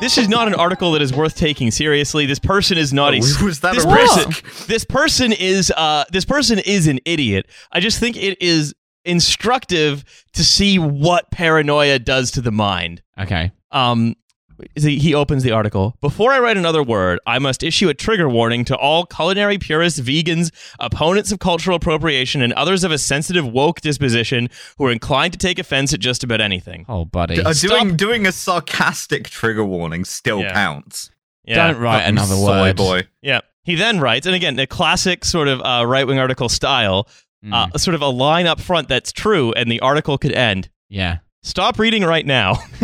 This is not an article that is worth taking seriously. This person is not a Oh, was that this a person, risk? this person is uh this person is an idiot. I just think it is instructive to see what paranoia does to the mind. Okay. Um, he he opens the article. Before I write another word, I must issue a trigger warning to all culinary purists, vegans, opponents of cultural appropriation, and others of a sensitive woke disposition who are inclined to take offense at just about anything. Oh, buddy. Uh, doing doing a sarcastic trigger warning still Yeah. counts. Yeah. Don't write Fucking another soy word. boy. Yeah. He then writes, and again, a classic sort of uh, right wing article style, Mm, uh, sort of a line up front that's true, and the article could end. yeah. Stop reading right now.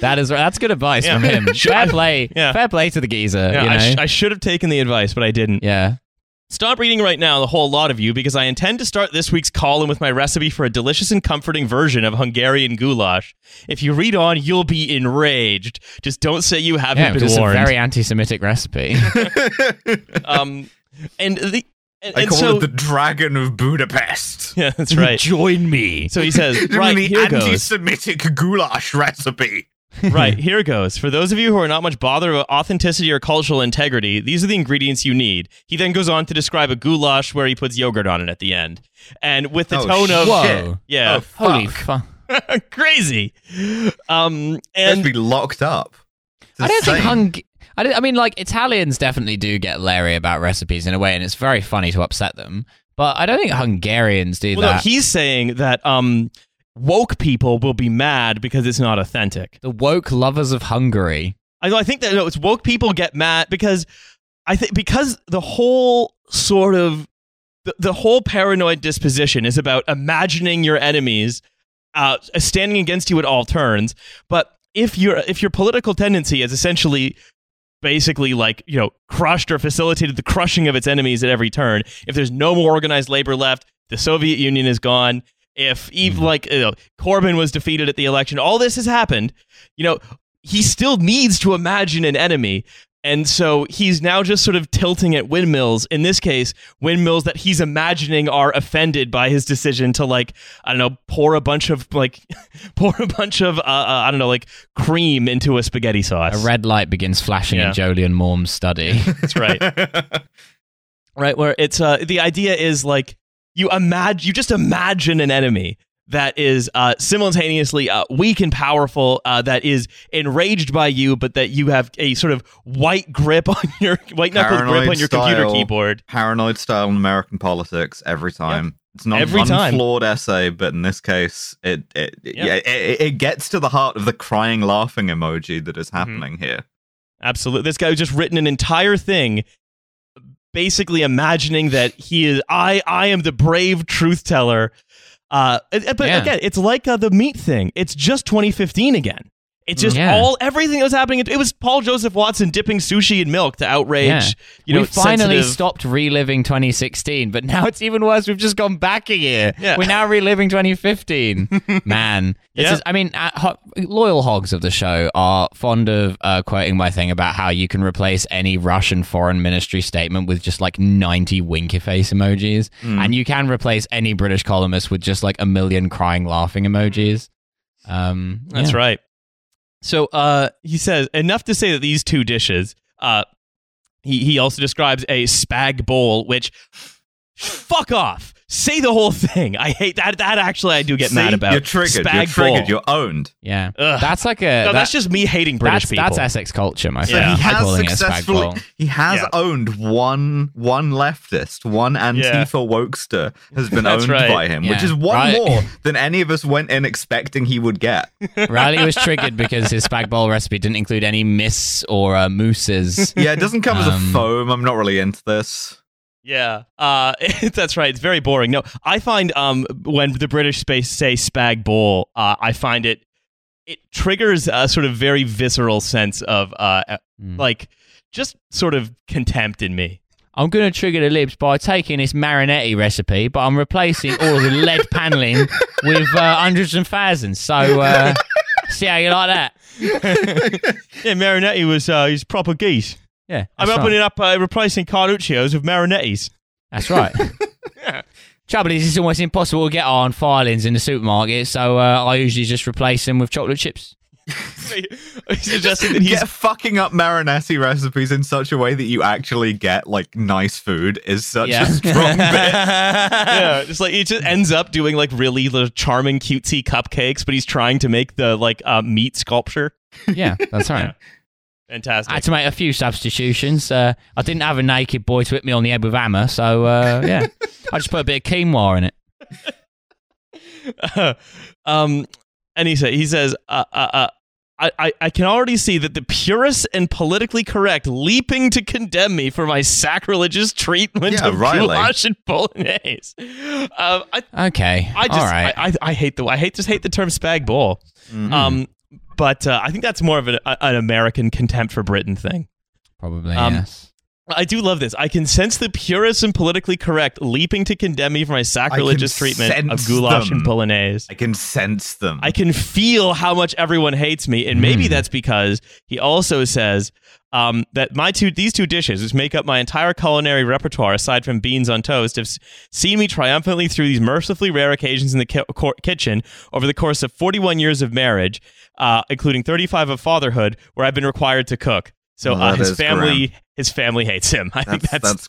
that is that's good advice Yeah. from him. Fair play. Yeah. Fair play to the geezer. Yeah, you know? I, sh- I should have taken the advice, but I didn't. yeah. Stop reading right now, the whole lot of you, because I intend to start this week's column with my recipe for a delicious and comforting version of Hungarian goulash. If you read on, you'll be enraged. Just don't say you haven't Yeah, been because it's a very anti-Semitic recipe. um, and the and, I and call so it the Dragon of Budapest. yeah, that's right. Join me. So he says, right the here goes. anti-Semitic goulash recipe. right, here it goes. For those of you who are not much bothered about authenticity or cultural integrity, these are the ingredients you need. He then goes on to describe a goulash where he puts yogurt on it at the end. And with the Oh, tone of Whoa. yeah, Oh, Holy fuck. fuck. crazy. Um Has to and be locked up. I don't think insane. hung. I, I mean, like Italians definitely do get leery about recipes in a way, and it's very funny to upset them. But I don't think Hungarians do well, no, that. he's saying that um woke people will be mad because it's not authentic. the woke lovers of Hungary. I, I think that no, it's woke people get mad because I think because the whole sort of the, the whole paranoid disposition is about imagining your enemies uh, standing against you at all turns. But if your if your political tendency is essentially basically like you know crushed or facilitated the crushing of its enemies at every turn, if there's no more organized labor left, the Soviet Union is gone. If even mm-hmm. like you know, Corbyn was defeated at the election, all this has happened. You know, he still needs to imagine an enemy. And so he's now just sort of tilting at windmills. In this case, windmills that he's imagining are offended by his decision to like I don't know pour a bunch of like pour a bunch of uh, uh, I don't know like cream into a spaghetti sauce. A red light begins flashing Yeah. in Jolyon Maugham's study. That's right. right where it's uh the idea is like you imagine you just imagine an enemy that is uh, simultaneously uh, weak and powerful, uh, that is enraged by you, but that you have a sort of white grip on your white knuckled grip on your computer keyboard. Paranoid style in American politics every time. It's not Every time. flawed essay, but in this case, it it, it- Yeah. yeah, it, it gets to the heart of the crying laughing emoji that is Mm-hmm. happening here. Absolutely, this guy just written an entire thing, basically imagining that he is I I am the brave truth teller. Uh, but Yeah. again, it's like uh, the meat thing. It's just 2015 again. It's just Yeah. all everything that was happening. It, was Paul Joseph Watson dipping sushi in milk to outrage. Yeah. You know, we finally sensitive- stopped reliving 2016, but now it's even worse. We've just gone back a year. Yeah. We're now reliving 2015. Man, Yeah. is, I mean, uh, ho- loyal hogs of the show are fond of uh, quoting my thing about how you can replace any Russian foreign ministry statement with just like 90 winky face emojis, and you can replace any British columnist with just like a million crying laughing emojis. Um, That's yeah. right. So uh, he says enough to say that these two dishes. Uh, he he also describes a spag bowl, which fuck off. Say the whole thing. I hate that. That actually I do get See? mad about. You're triggered. Spag you're triggered. bowl. You're owned. Yeah, Ugh. that's like a No, that- that's just me hating British that's, people. that's Essex culture, my So friend. he has calling it a spag successfully he has Yeah. owned one one leftist, one Antifa wokester has been owned right. by him, which is one Right. more than any of us went in expecting he would get. Riley was triggered because his spag bowl recipe didn't include any miss or uh, mooses. Yeah, it doesn't come as a Um, foam. I'm not really into this. Yeah, uh, that's right. It's very boring. No, I find um, when the British space say spag bowl, uh, I find it it triggers a sort of very visceral sense of uh, Mm. like just sort of contempt in me. I'm going to trigger the libs by taking this Marinetti recipe, but I'm replacing all the lead paneling with uh, hundreds and thousands. So, uh, see how you like that. Yeah, Marinetti was uh, he's proper geese. Yeah, I'm that's opening up uh, replacing Carluccio's with Marinettis. That's right. Yeah. Trouble is, it's almost impossible to get on filings in the supermarket, so uh, I usually just replace them with chocolate chips. he's suggesting that he's Get fucking up Marinetti recipes in such a way that you actually get like nice food is such Yeah. a strong bit. yeah, just like he just ends up doing like really the charming cutesy cupcakes, but he's trying to make the like uh, meat sculpture. yeah, that's right. Fantastic. I had to make a few substitutions. Uh, I didn't have a naked boy to hit me on the head with a hammer, so uh, yeah, I just put a bit of quinoa in it. um, and he said, he says, uh, uh, uh, I, I, I can already see that the purists and politically correct leaping to condemn me for my sacrilegious treatment Yeah, of Riley. goulash and bolognese. Um, I, Okay, I just, all right. I, I, I hate the, I hate just hate the term spag bowl. Mhm. Um, but uh, I think that's more of an, an American contempt for Britain thing. Probably um, yes. I do love this. I can sense the purists and politically correct leaping to condemn me for my sacrilegious treatment of goulash them. and bolognese. I can sense them. I can feel how much everyone hates me, and maybe Mm. that's because he also says um, that my two these two dishes, which make up my entire culinary repertoire aside from beans on toast, have seen me triumphantly through these mercifully rare occasions in the ki- cor- kitchen over the course of 41 years of marriage, uh, including 35 of fatherhood, where I've been required to cook. So uh, his is family, his family hates him. I think that's, that's, that's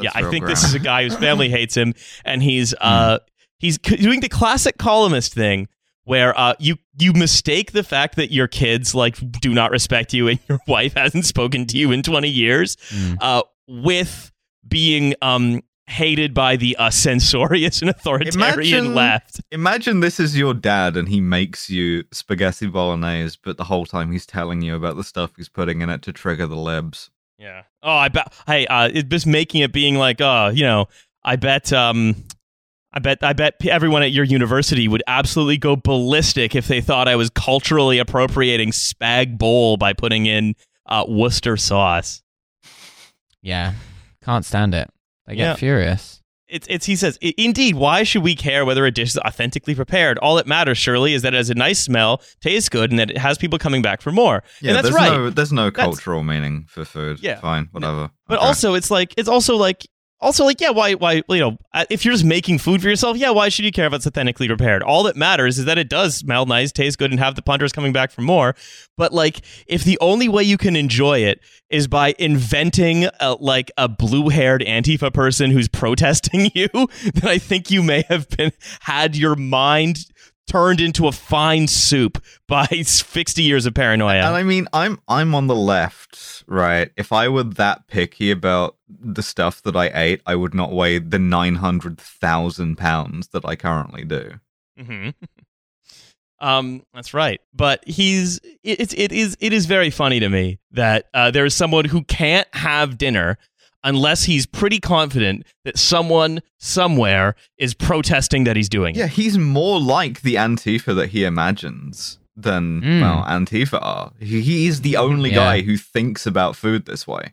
yeah. I think this is a guy whose family hates him, and he's uh he's c- doing the classic columnist thing where uh you you mistake the fact that your kids like do not respect you and your wife hasn't spoken to you in 20 years Mm. uh with being um hated by the uh, censorious and authoritarian Imagine- left. Imagine this is your dad and he makes you spaghetti bolognese, but the whole time he's telling you about the stuff he's putting in it to trigger the libs. Yeah. Oh, I bet. Hey, uh, it, just making it being like, oh, you know, I bet, um, I bet, I bet everyone at your university would absolutely go ballistic if they thought I was culturally appropriating spag bowl by putting in uh, Worcester sauce. Yeah, can't stand it. They get Yeah. furious. It's, it's. He says, indeed. Why should we care whether a dish is authentically prepared? All that matters, surely, is that it has a nice smell, tastes good, and that it has people coming back for more. Yeah, and that's there's right. no there's no That's- cultural meaning for food. Yeah. Fine, whatever. But Okay. also, it's like it's also like also like yeah, why why you know uh, if you're just making food for yourself, yeah, why should you care if it's authentically prepared? All that matters is that it does smell nice, taste good, and have the punters coming back for more. But like, if the only way you can enjoy it is by inventing a, like a blue-haired Antifa person who's protesting you, then I think you may have been had your mind turned into a fine soup by 60 years of paranoia. And I mean, I'm I'm on the left, right? If I were that picky about the stuff that I ate, I would not weigh the nine hundred thousand pounds that I currently do. hmm Um, that's right. But he's it- it's it is it is very funny to me that uh, there is someone who can't have dinner unless he's pretty confident that someone somewhere is protesting that he's doing Yeah, he's more like the Antifa that he imagines than Mm. well, Antifa are. He, he's the only Yeah. guy who thinks about food this way.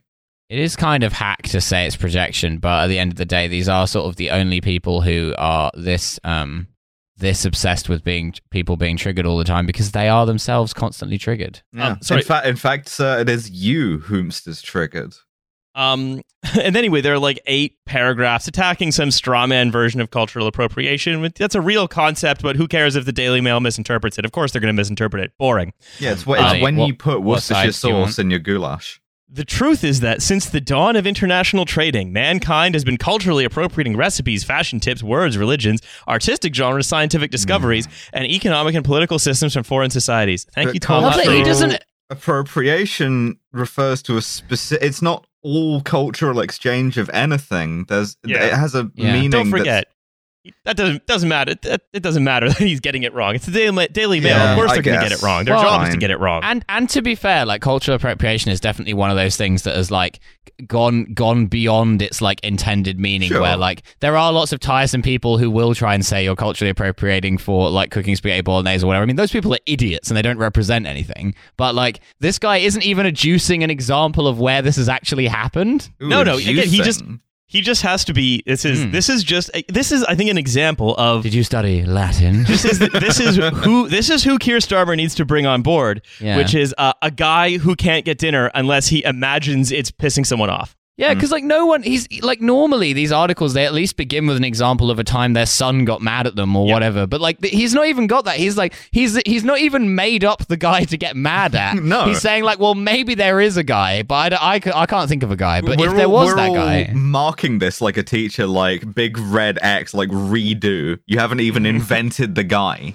It is kind of hack to say it's projection, but at the end of the day, these are sort of the only people who are this um this obsessed with being people being triggered all the time because they are themselves constantly triggered. Yeah. Um, sorry. In fact, in fact, sir, it is you whomst is triggered. Um, and anyway, there are like eight paragraphs attacking some straw man version of cultural appropriation. That's a real concept, but who cares if the Daily Mail misinterprets it? Of course, they're going to misinterpret it. Boring. Yeah, it's, wh- it's Uh, when what- you put what Worcestershire sides do you sauce in your goulash. The truth is that since the dawn of international trading, mankind has been culturally appropriating recipes, fashion tips, words, religions, artistic genres, scientific hmm. discoveries, and economic and political systems from foreign societies. Thank But you, Tom. cultural He doesn't- Appropriation refers to a specific. It's not all cultural exchange of anything. There's Yeah. it has a Yeah. meaning. Don't that's- forget. That doesn't doesn't matter. That, it doesn't matter that he's getting it wrong. It's the Daily, Daily Mail. Yeah, of course, I they're going to get it wrong. Their Well, job is to get it wrong. And and to be fair, like cultural appropriation is definitely one of those things that has like gone gone beyond its like intended meaning. Sure. Where like there are lots of tiresome people who will try and say you're culturally appropriating for like cooking spaghetti bolognese or whatever. I mean, those people are idiots and they don't represent anything. But like this guy isn't even adducing an example of where this has actually happened. Ooh, No, no, again, he just- juicing. He just has to be. This is Hmm. this is just this is I think an example of Did you study Latin? this is this is who this is who Keir Starmer needs to bring on board, Yeah. which is uh, a guy who can't get dinner unless he imagines it's pissing someone off. Yeah, hmm. because like no one, he's like normally these articles they at least begin with an example of a time their son got mad at them or Yeah. whatever. But like he's not even got that. He's like he's he's not even made up the guy to get mad at. No. he's saying like, well, maybe there is a guy, but I I can't think of a guy. But if We're there all- was that guy, marking this like a teacher, like big red X, like redo. You haven't even invented the guy.